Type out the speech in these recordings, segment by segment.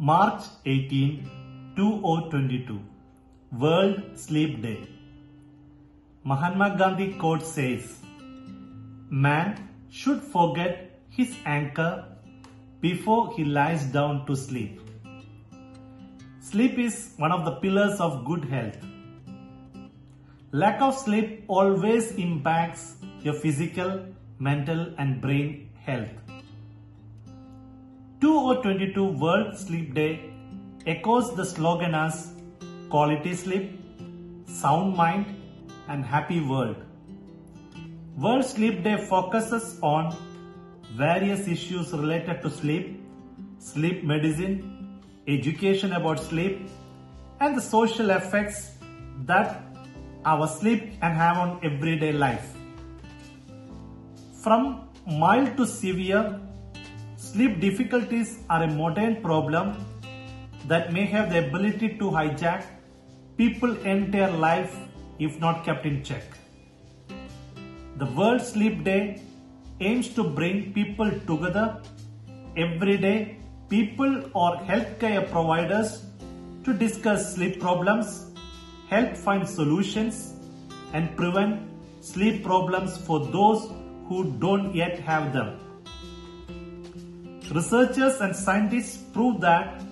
March 18, 2022 World Sleep Day. Mahatma Gandhi quote says, Man should forget his anchor before he lies down to sleep. Sleep is one of the pillars of good health. Lack of sleep always impacts your physical, mental, and brain health. 2022 World Sleep Day echoes the slogan as quality sleep, sound mind, and happy world. World Sleep Day focuses on various issues related to sleep, sleep medicine, education about sleep, and the social effects that our sleep can have on everyday life. From mild to severe, sleep difficulties are a modern problem that may have the ability to hijack people's entire life if not kept in check. The World Sleep Day aims to bring people together every day, people or healthcare providers to discuss sleep problems, help find solutions, and prevent sleep problems for those who don't yet have them. Researchers and scientists prove that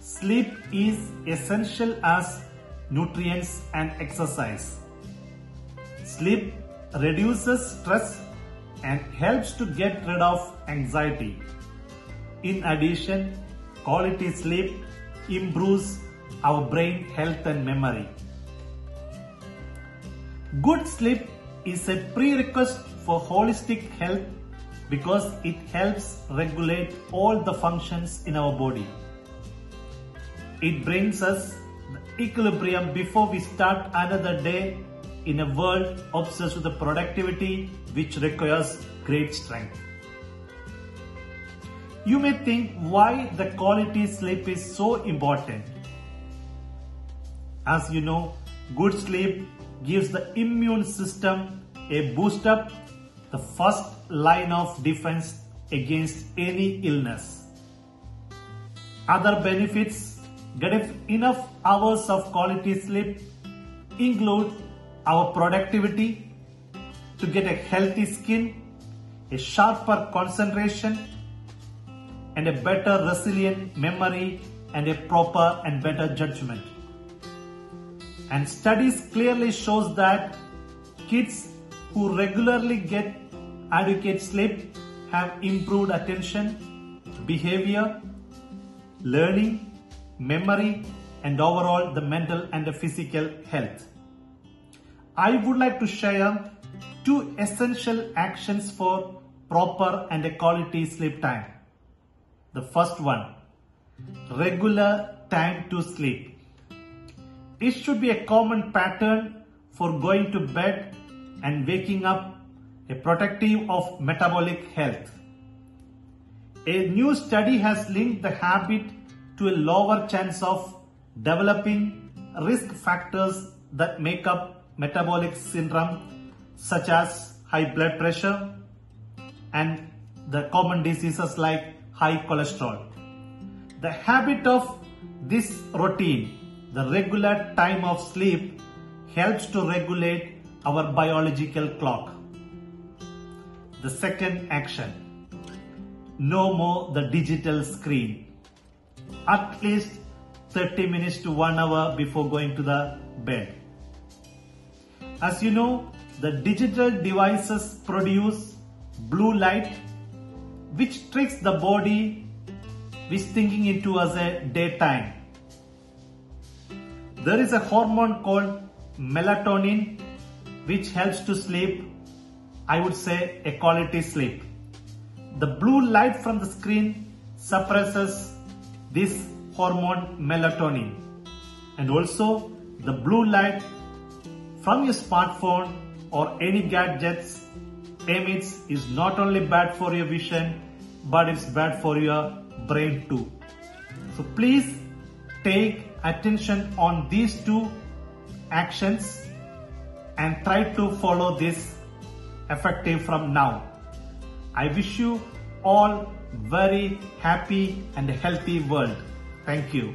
sleep is essential as nutrients and exercise. Sleep reduces stress and helps to get rid of anxiety. In addition, quality sleep improves our brain health and memory. Good sleep is a prerequisite for holistic health because it helps regulate all the functions in our body. It brings us the equilibrium before we start another day in a world obsessed with productivity which requires great strength. You may think why the quality sleep is so important. As you know, good sleep gives the immune system a boost up, the first line of defense against any illness. Other benefits getting enough hours of quality sleep include our productivity to get a healthy skin, a sharper concentration, and a better resilient memory and a proper and better judgment. And studies clearly shows that kids who regularly get adequate sleep have improved attention, behavior, learning, memory, and overall the mental and the physical health. I would like to share two essential actions for proper and a quality sleep time. The first one, regular time to sleep. It should be a common pattern for going to bed and waking up a protective of metabolic health. A new study has linked the habit to a lower chance of developing risk factors that make up metabolic syndrome such as high blood pressure and the common diseases like high cholesterol. The habit of this routine, the regular time of sleep helps to regulate our biological clock. The second action, no more the digital screen. At least 30 minutes to 1 hour before going to the bed. As you know, the digital devices produce blue light which tricks the body which thinking into as a daytime. There is a hormone called melatonin which helps to sleep, I would say a quality sleep. The blue light from the screen suppresses this hormone melatonin and also the blue light from your smartphone or any gadgets emits is not only bad for your vision but it's bad for your brain too. So please take attention on these two actions and try to follow this effective from now. I wish you all very happy and healthy world. Thank you.